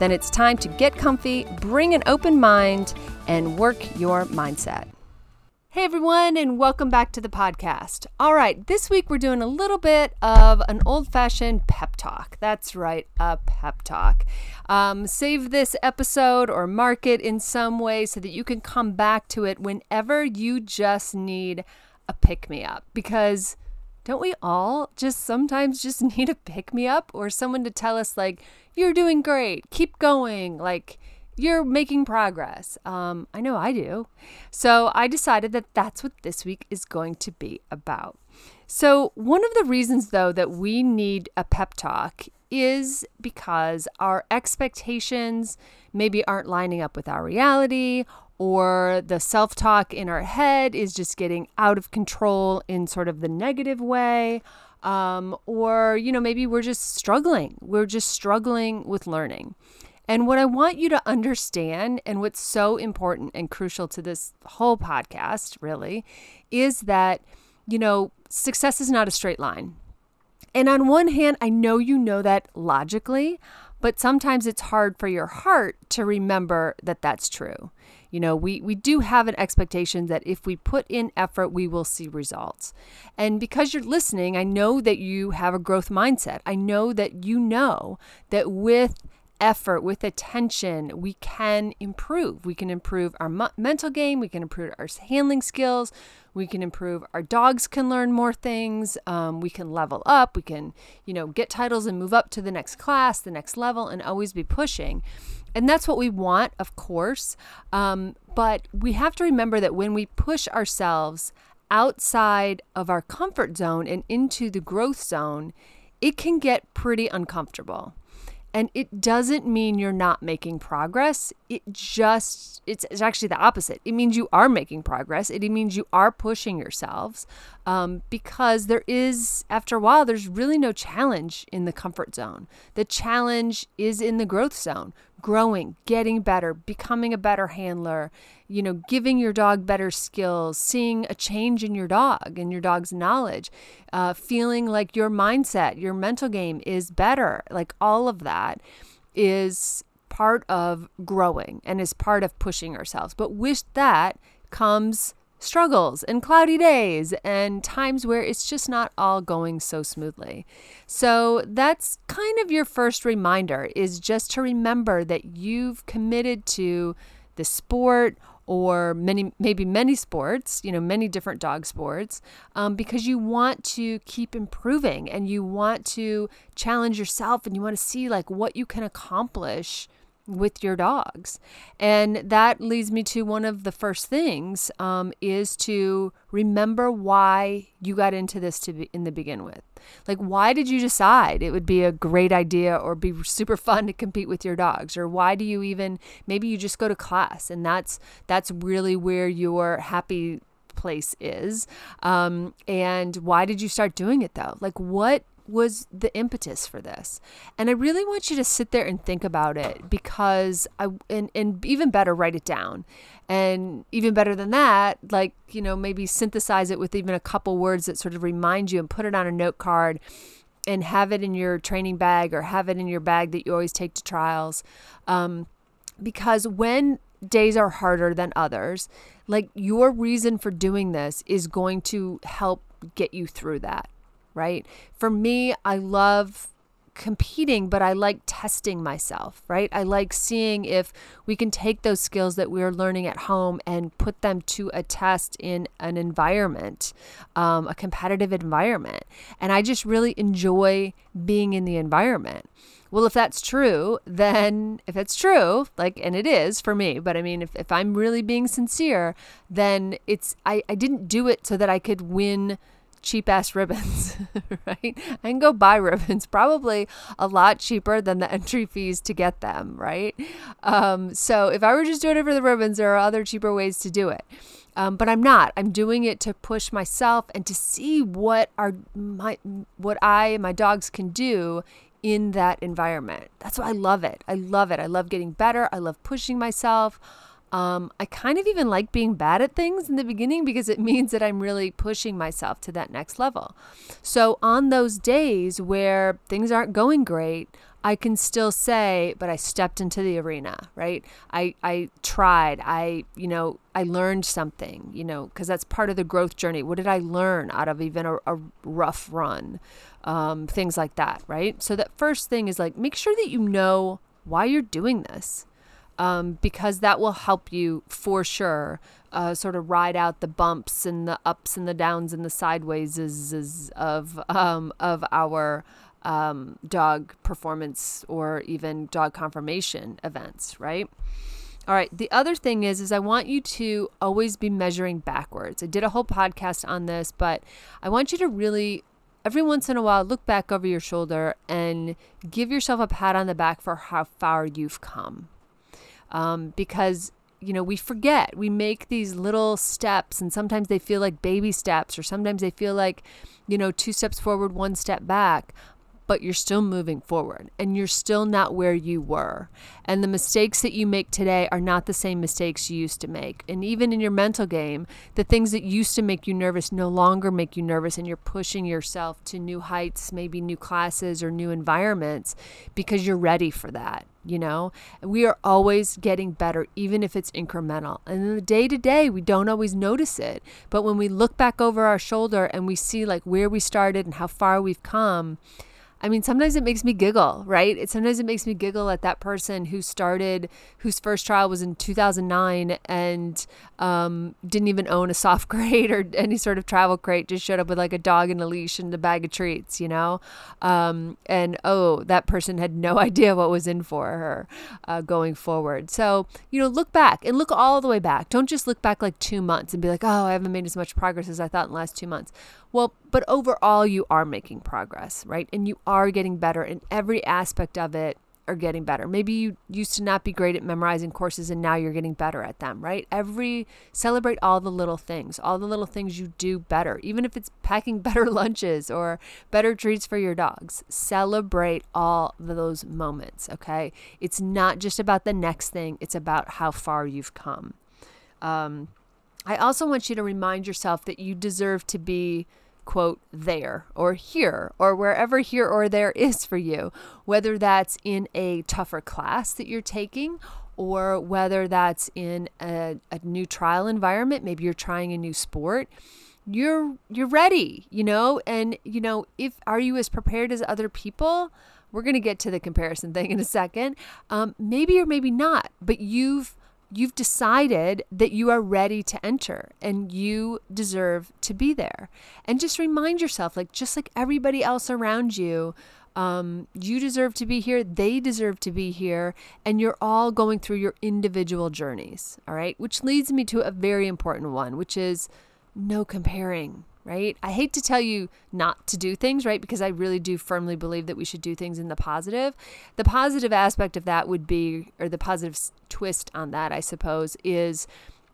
then it's time to get comfy, bring an open mind, and work your mindset. Hey everyone, and welcome back to the podcast. All right, this week we're doing a little bit of an old fashioned pep talk. That's right, a pep talk. Um, save this episode or mark it in some way so that you can come back to it whenever you just need a pick me up because don't we all just sometimes just need a pick me up or someone to tell us like you're doing great. Keep going. Like you're making progress. Um, i know i do. So i decided that that's what this week is going to be about. So one of the reasons though that we need a pep talk is because our expectations maybe aren't lining up with our reality or the self talk in our head is just getting out of control in sort of the negative way. Um, or, you know, maybe we're just struggling. We're just struggling with learning. And what I want you to understand, and what's so important and crucial to this whole podcast, really, is that, you know, success is not a straight line. And on one hand, I know you know that logically, but sometimes it's hard for your heart to remember that that's true. You know, we, we do have an expectation that if we put in effort, we will see results. And because you're listening, I know that you have a growth mindset. I know that you know that with effort, with attention, we can improve. We can improve our mental game, we can improve our handling skills, we can improve our dogs can learn more things, um, we can level up, we can, you know, get titles and move up to the next class, the next level, and always be pushing. And that's what we want, of course. Um, but we have to remember that when we push ourselves outside of our comfort zone and into the growth zone, it can get pretty uncomfortable. And it doesn't mean you're not making progress. It just, it's, it's actually the opposite. It means you are making progress. It means you are pushing yourselves um, because there is, after a while, there's really no challenge in the comfort zone. The challenge is in the growth zone growing, getting better, becoming a better handler, you know, giving your dog better skills, seeing a change in your dog and your dog's knowledge, uh, feeling like your mindset, your mental game is better. Like all of that is part of growing and is part of pushing ourselves. But with that comes struggles and cloudy days and times where it's just not all going so smoothly. So that's kind of your first reminder is just to remember that you've committed to the sport or many maybe many sports you know many different dog sports um, because you want to keep improving and you want to challenge yourself and you want to see like what you can accomplish with your dogs. And that leads me to one of the first things um, is to remember why you got into this to be in the begin with. Like, why did you decide it would be a great idea or be super fun to compete with your dogs? Or why do you even maybe you just go to class and that's that's really where your happy place is. Um, and why did you start doing it though? Like, what was the impetus for this? And I really want you to sit there and think about it because I and, and even better write it down. And even better than that, like, you know, maybe synthesize it with even a couple words that sort of remind you and put it on a note card and have it in your training bag or have it in your bag that you always take to trials. Um, because when days are harder than others, like your reason for doing this is going to help get you through that right? For me, I love competing, but I like testing myself, right? I like seeing if we can take those skills that we're learning at home and put them to a test in an environment, um, a competitive environment. And I just really enjoy being in the environment. Well, if that's true, then if it's true, like, and it is for me, but I mean, if, if I'm really being sincere, then it's, I, I didn't do it so that I could win cheap ass ribbons, right? I can go buy ribbons, probably a lot cheaper than the entry fees to get them, right? Um, so if I were just doing it for the ribbons, there are other cheaper ways to do it. Um, but I'm not. I'm doing it to push myself and to see what our my what I my dogs can do in that environment. That's why I love it. I love it. I love getting better. I love pushing myself. Um, I kind of even like being bad at things in the beginning because it means that I'm really pushing myself to that next level. So, on those days where things aren't going great, I can still say, but I stepped into the arena, right? I, I tried. I, you know, I learned something, you know, because that's part of the growth journey. What did I learn out of even a, a rough run? Um, things like that, right? So, that first thing is like make sure that you know why you're doing this um, because that will help you for sure uh, sort of ride out the bumps and the ups and the downs and the sideways of um, of our um, dog performance or even dog conformation events, right? All right. The other thing is, is I want you to always be measuring backwards. I did a whole podcast on this, but I want you to really every once in a while look back over your shoulder and give yourself a pat on the back for how far you've come um, because you know we forget we make these little steps and sometimes they feel like baby steps or sometimes they feel like you know two steps forward one step back but you're still moving forward and you're still not where you were. And the mistakes that you make today are not the same mistakes you used to make. And even in your mental game, the things that used to make you nervous no longer make you nervous, and you're pushing yourself to new heights, maybe new classes or new environments because you're ready for that. You know, we are always getting better, even if it's incremental. And in the day to day, we don't always notice it. But when we look back over our shoulder and we see like where we started and how far we've come, I mean, sometimes it makes me giggle, right? It sometimes it makes me giggle at that person who started, whose first trial was in 2009 and um, didn't even own a soft crate or any sort of travel crate, just showed up with like a dog and a leash and a bag of treats, you know? Um, and oh, that person had no idea what was in for her uh, going forward. So, you know, look back and look all the way back. Don't just look back like two months and be like, oh, I haven't made as much progress as I thought in the last two months. Well, but overall, you are making progress, right? And you are getting better in every aspect of it are getting better. Maybe you used to not be great at memorizing courses and now you're getting better at them, right? Every celebrate all the little things, all the little things you do better, even if it's packing better lunches or better treats for your dogs. Celebrate all those moments, okay? It's not just about the next thing, it's about how far you've come. Um, I also want you to remind yourself that you deserve to be quote, there or here or wherever here or there is for you, whether that's in a tougher class that you're taking or whether that's in a, a new trial environment, maybe you're trying a new sport you're you're ready you know? And you know if are you as prepared as other people? We're going to get to the comparison thing in a second. Um, maybe or maybe not but you've you've decided that you are ready to enter and you deserve to be there. And just remind yourself, like, just like everybody else around you, um, you deserve to be here, they deserve to be here, and you're all going through your individual journeys. All right. Which leads me to a very important one, which is no comparing right? I hate to tell you not to do things, right? Because I really do firmly believe that we should do things in the positive. The positive aspect of that would be, or the positive twist on that, I suppose, is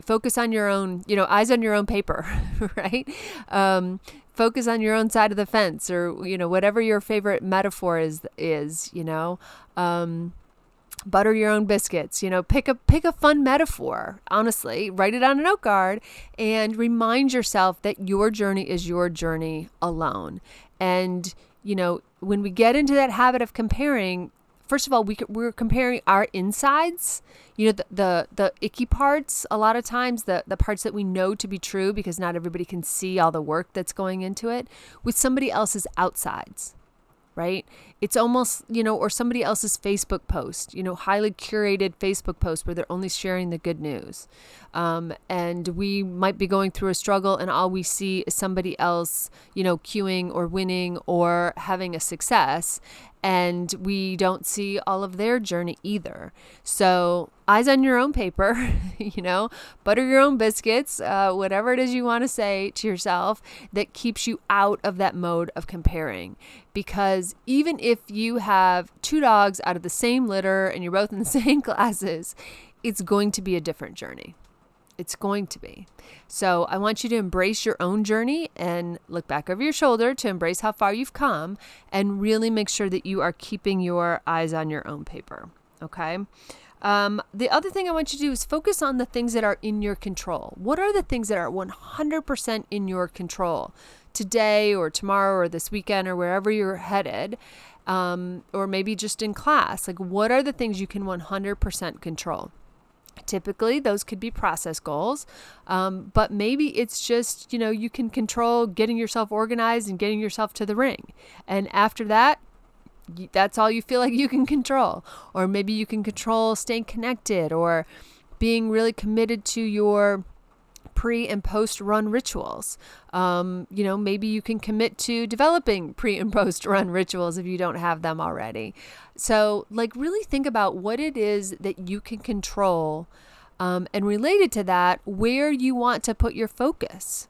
focus on your own, you know, eyes on your own paper, right? Um, focus on your own side of the fence or, you know, whatever your favorite metaphor is, is, you know, um, butter your own biscuits you know pick a pick a fun metaphor honestly write it on a note card and remind yourself that your journey is your journey alone. And you know when we get into that habit of comparing first of all we, we're comparing our insides you know the, the the icky parts a lot of times the the parts that we know to be true because not everybody can see all the work that's going into it with somebody else's outsides right? It's almost, you know, or somebody else's Facebook post, you know, highly curated Facebook post where they're only sharing the good news. Um, and we might be going through a struggle and all we see is somebody else, you know, Q'ing or winning or having a success. And we don't see all of their journey either. So, eyes on your own paper, you know, butter your own biscuits, uh, whatever it is you want to say to yourself that keeps you out of that mode of comparing. Because even if you have two dogs out of the same litter and you're both in the same classes, it's going to be a different journey. It's going to be. So I want you to embrace your own journey and look back over your shoulder to embrace how far you've come and really make sure that you are keeping your eyes on your own paper. Okay. Um, the other thing I want you to do is focus on the things that are in your control. What are the things that are 100% in your control today or tomorrow or this weekend or wherever you're headed? Um, or maybe just in class. Like, what are the things you can 100% control? Typically, those could be process goals, um, but maybe it's just, you know, you can control getting yourself organized and getting yourself to the ring. And after that, that's all you feel like you can control. Or maybe you can control staying connected or being really committed to your pre and post run rituals. Um, you know, maybe you can commit to developing pre and post run rituals if you don't have them already. So, like, really think about what it is that you can control. Um, and related to that, where you want to put your focus.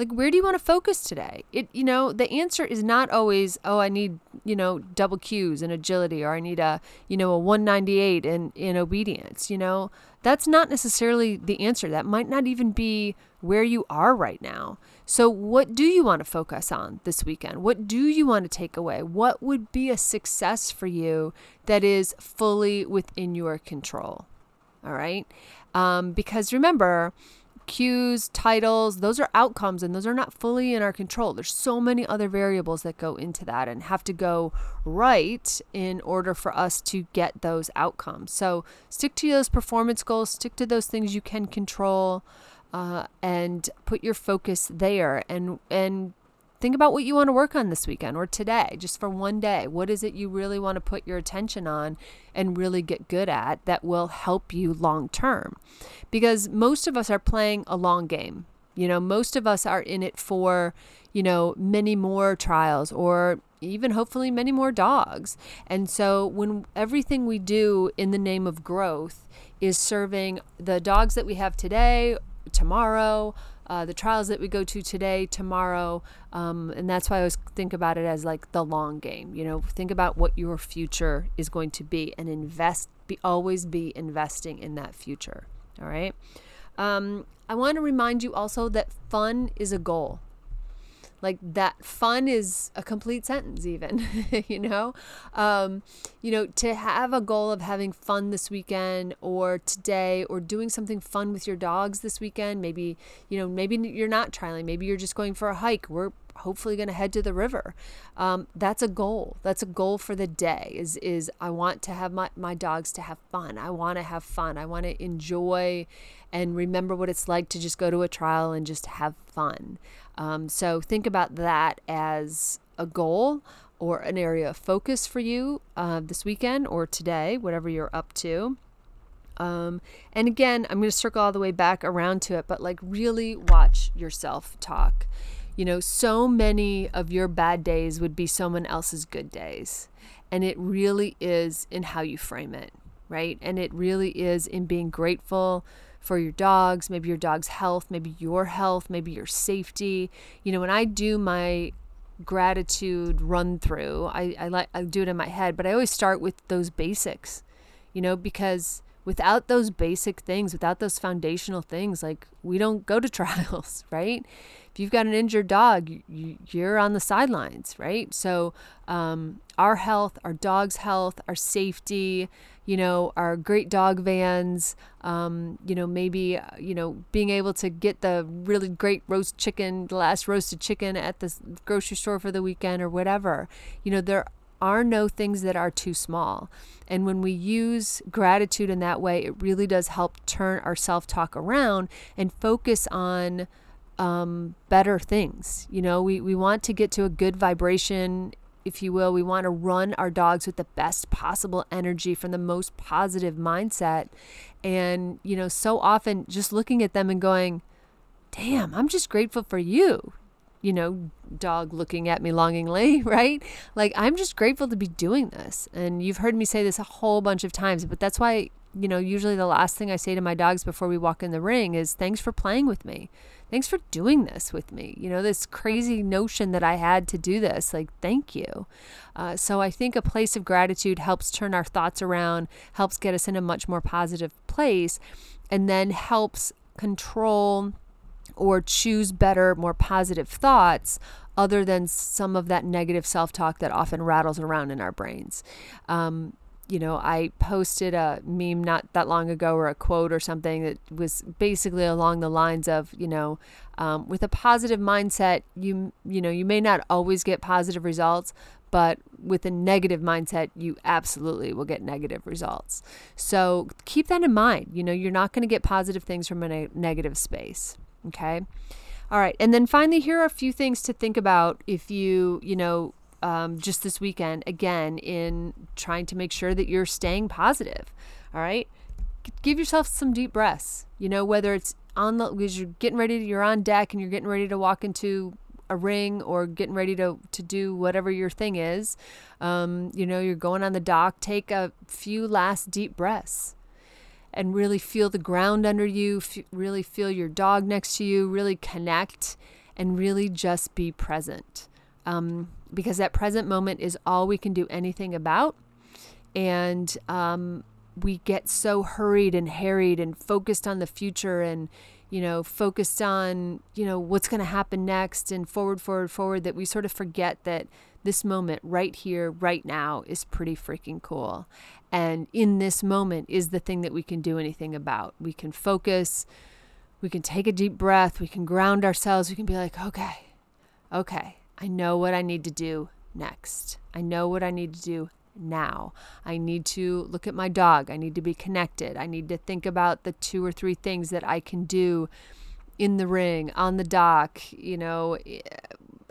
Like, where do you want to focus today? It, you know, the answer is not always, oh, I need, you know, double Qs and agility, or I need a, you know, a 198 in, in obedience. You know, that's not necessarily the answer. That might not even be where you are right now. So, what do you want to focus on this weekend? What do you want to take away? What would be a success for you that is fully within your control? All right. Um, because remember, Qs, titles, those are outcomes and those are not fully in our control. There's so many other variables that go into that and have to go right in order for us to get those outcomes. So stick to those performance goals, stick to those things you can control. Uh, and put your focus there and and Think about what you want to work on this weekend or today, just for one day. What is it you really want to put your attention on and really get good at that will help you long term? Because most of us are playing a long game. You know, most of us are in it for, you know, many more trials or even hopefully many more dogs. And so when everything we do in the name of growth is serving the dogs that we have today, tomorrow, uh, the trials that we go to today, tomorrow. Um, and that's why I always think about it as like the long game. You know, think about what your future is going to be and invest, be always be investing in that future. All right. Um, I want to remind you also that fun is a goal like that fun is a complete sentence even you know? Um, you know to have a goal of having fun this weekend or today or doing something fun with your dogs this weekend maybe you know maybe you're not trialing maybe you're just going for a hike. We're hopefully going to head to the river. Um, that's a goal. That's a goal for the day is is i want to have my, my dogs to have fun. I want to have fun. I want to enjoy and remember what it's like to just go to a trial and just have fun. Um, so think about that as a goal or an area of focus for you uh, this weekend or today whatever you're up to. Um, and again, I'm going to circle all the way back around to it, but like really watch yourself talk. You know, so many of your bad days would be someone else's good days. And it really is in how you frame it, right? And it really is in being grateful for your dogs, maybe your dog's health, maybe your health, maybe your safety. You know, when I do my gratitude run through, I, I like I do it in my head, but I always start with those basics, you know, because without those basic things, without those foundational things, like we don't go to trials, right? If you've got an injured dog, you're on the sidelines, right? So, um, our health, our dog's health, our safety, you know, our great dog vans, um, you know, maybe, uh, you know, being able to get the really great roast chicken, the last roasted chicken at the grocery store for the weekend or whatever. You know, there are no things that are too small. And when we use gratitude in that way, it really does help turn our self talk around and focus on um, better things. You know, we, we want to get to a good vibration, if you will. We want to run our dogs with the best possible energy from the most positive mindset. And, you know, so often just looking at them and going, damn, I'm just grateful for you. you know, dog looking at me longingly, right? Like, I'm just grateful to be doing this. And you've heard me say this a whole bunch of times, but that's why, you know, usually the last thing I say to my dogs before we walk in the ring is thanks for playing with me. Thanks for doing this with me. You know, this crazy notion that I had to do this, like, thank you. Uh, so I think a place of gratitude helps turn our thoughts around, helps get us in a much more positive place, and then helps control or choose better, more positive thoughts other than some of that negative self talk that often rattles around in our brains. Um, you know, I posted a meme not that long ago or a quote or something that was basically along the lines of, you know, um, with a positive mindset, you you know, you may not always get positive results, but with a negative mindset, you absolutely will get negative results. So keep that in mind. You know, you're not going to get positive things from a ne- negative space. Okay. All right. And then finally, here are a few things to think about if you, you know, um, just this weekend, again, in trying to make sure that you're staying positive. All right. Give yourself some deep breaths. You know, whether it's on the, because you're getting ready, to, you're on deck and you're getting ready to walk into a ring or getting ready to, to do whatever your thing is. Um, you know, you're going on the dock, take a few last deep breaths and really feel the ground under you, f- really feel your dog next to you, really connect, and really just be present. Um, because that present moment is all we can do anything about. And um, we get so hurried and harried and focused on the future and, you know, focused on, you know, what's going to happen next and forward, forward, forward that we sort of forget that this moment right here, right now is pretty freaking cool. And in this moment is the thing that we can do anything about. We can focus, we can take a deep breath, we can ground ourselves, we can be like, okay, okay, I know what I need to do next. I know what I need to do now. I need to look at my dog. I need to be connected. I need to think about the two or three things that I can do in the ring, on the dock, you know,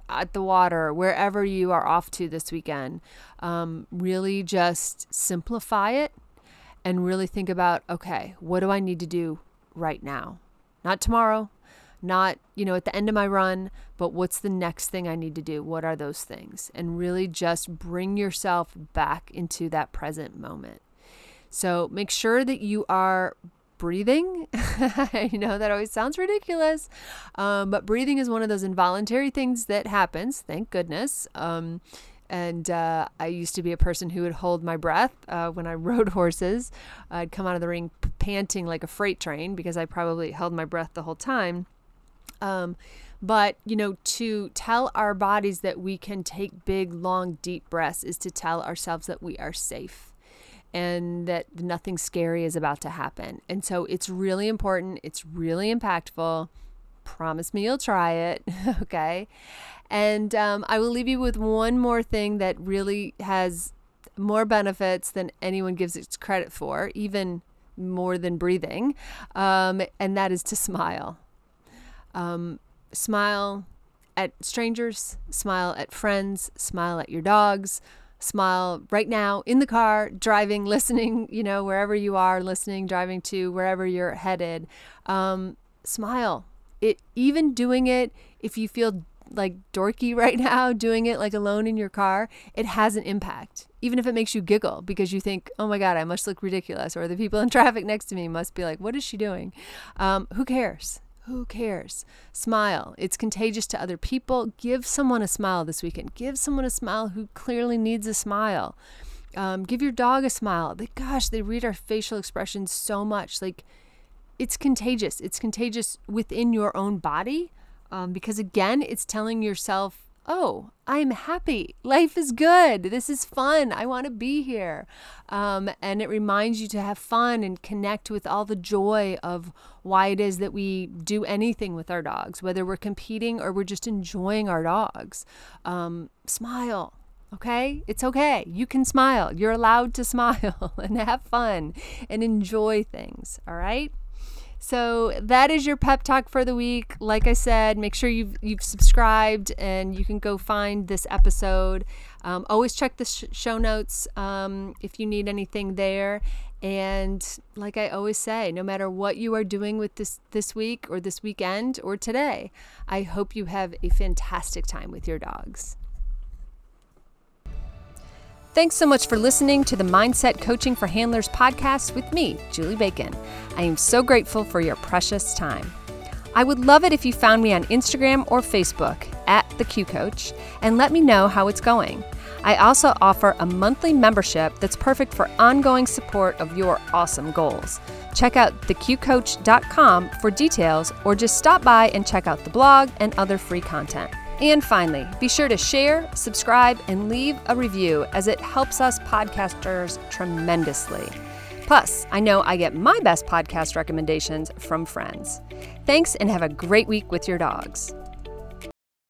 at the water, wherever you are off to this weekend, um, really just simplify it and really think about okay, what do I need to do right now? Not tomorrow, not, you know, at the end of my run, but what's the next thing I need to do? What are those things? And really just bring yourself back into that present moment. So make sure that you are breathing. I know that always sounds ridiculous, um, but breathing is one of those involuntary things that happens, thank goodness. Um, and uh, I used to be a person who would hold my breath uh, when I rode horses. I'd come out of the ring panting like a freight train because I probably held my breath the whole time. Um, but, you know, to tell our bodies that we can take big, long, deep breaths is to tell ourselves that we are safe and that nothing scary is about to happen. And so it's really important, it's really impactful. Promise me you'll try it, okay? And um, I will leave you with one more thing that really has more benefits than anyone gives it credit for, even more than breathing, um, and that is to smile. Um, smile at strangers, smile at friends, smile at your dogs, smile right now in the car, driving, listening, you know, wherever you are, listening, driving to wherever you're headed. Um, smile. It even doing it if you feel like dorky right now, doing it like alone in your car, it has an impact. Even if it makes you giggle because you think, oh my God, I must look ridiculous, or the people in traffic next to me must be like, what is she doing? Um, who cares? Who cares? Smile. It's contagious to other people. Give someone a smile this weekend. Give someone a smile who clearly needs a smile. Um, give your dog a smile. They, gosh, they read our facial expressions so much. Like, it's contagious. It's contagious within your own body um, because, again, it's telling yourself oh, I'm happy. Life is good. This is fun. I want to be here. Um, and it reminds you to have fun and connect with all the joy of why it is that we do anything with our dogs, whether we're competing or we're just enjoying our dogs. Um, smile. Okay? It's okay. You can smile. You're allowed to smile and have fun and enjoy things. All right? So that is your pep talk for the week. Like I said, make sure you've you've subscribed and you can go find this episode. Um, always check the sh- show notes um, if you need anything there. And like I always say, no matter what you are doing with this this week or this weekend or today, I hope you have a fantastic time with your dogs. Thanks so much for listening to the Mindset Coaching for Handlers podcast with me, Julie Bacon. I am so grateful for your precious time. I would love it if you found me on Instagram or Facebook at the Q Coach and let me know how it's going. I also offer a monthly membership that's perfect for ongoing support of your awesome goals. Check out theqcoach.com for details or just stop by and check out the blog and other free content. And finally, be sure to share, subscribe, and leave a review as it helps us podcasters tremendously. Plus, I know I get my best podcast recommendations from friends. Thanks and have a great week with your dogs.